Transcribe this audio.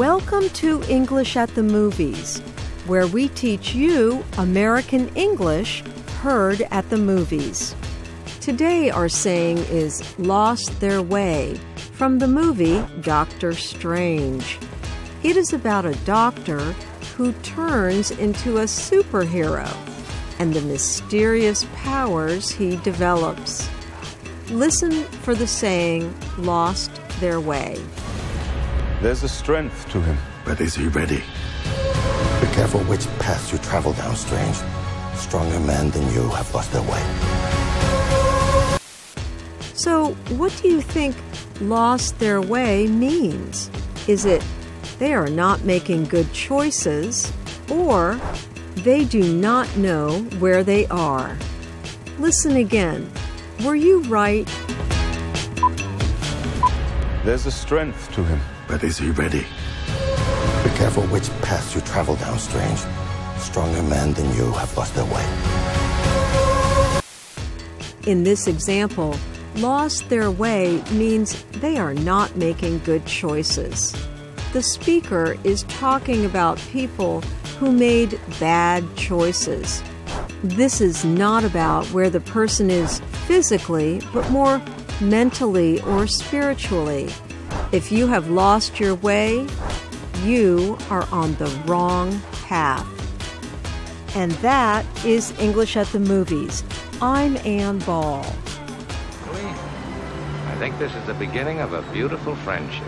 Welcome to English at the Movies, where we teach you American English heard at the movies. Today, our saying is lost their way from the movie Doctor Strange. It is about a doctor who turns into a superhero and the mysterious powers he develops. Listen for the saying lost their way. There's a strength to him. But is he ready? Be careful which path you travel down, Strange. Stronger men than you have lost their way. So, what do you think lost their way means? Is it they are not making good choices or they do not know where they are? Listen again. Were you right? There's a strength to him. But is he ready? Be careful which path you travel down, Strange. Stronger men than you have lost their way. In this example, lost their way means they are not making good choices. The speaker is talking about people who made bad choices. This is not about where the person is physically, but more mentally or spiritually. If you have lost your way, you are on the wrong path. And that is English at the Movies. I'm Ann Ball. I think this is the beginning of a beautiful friendship.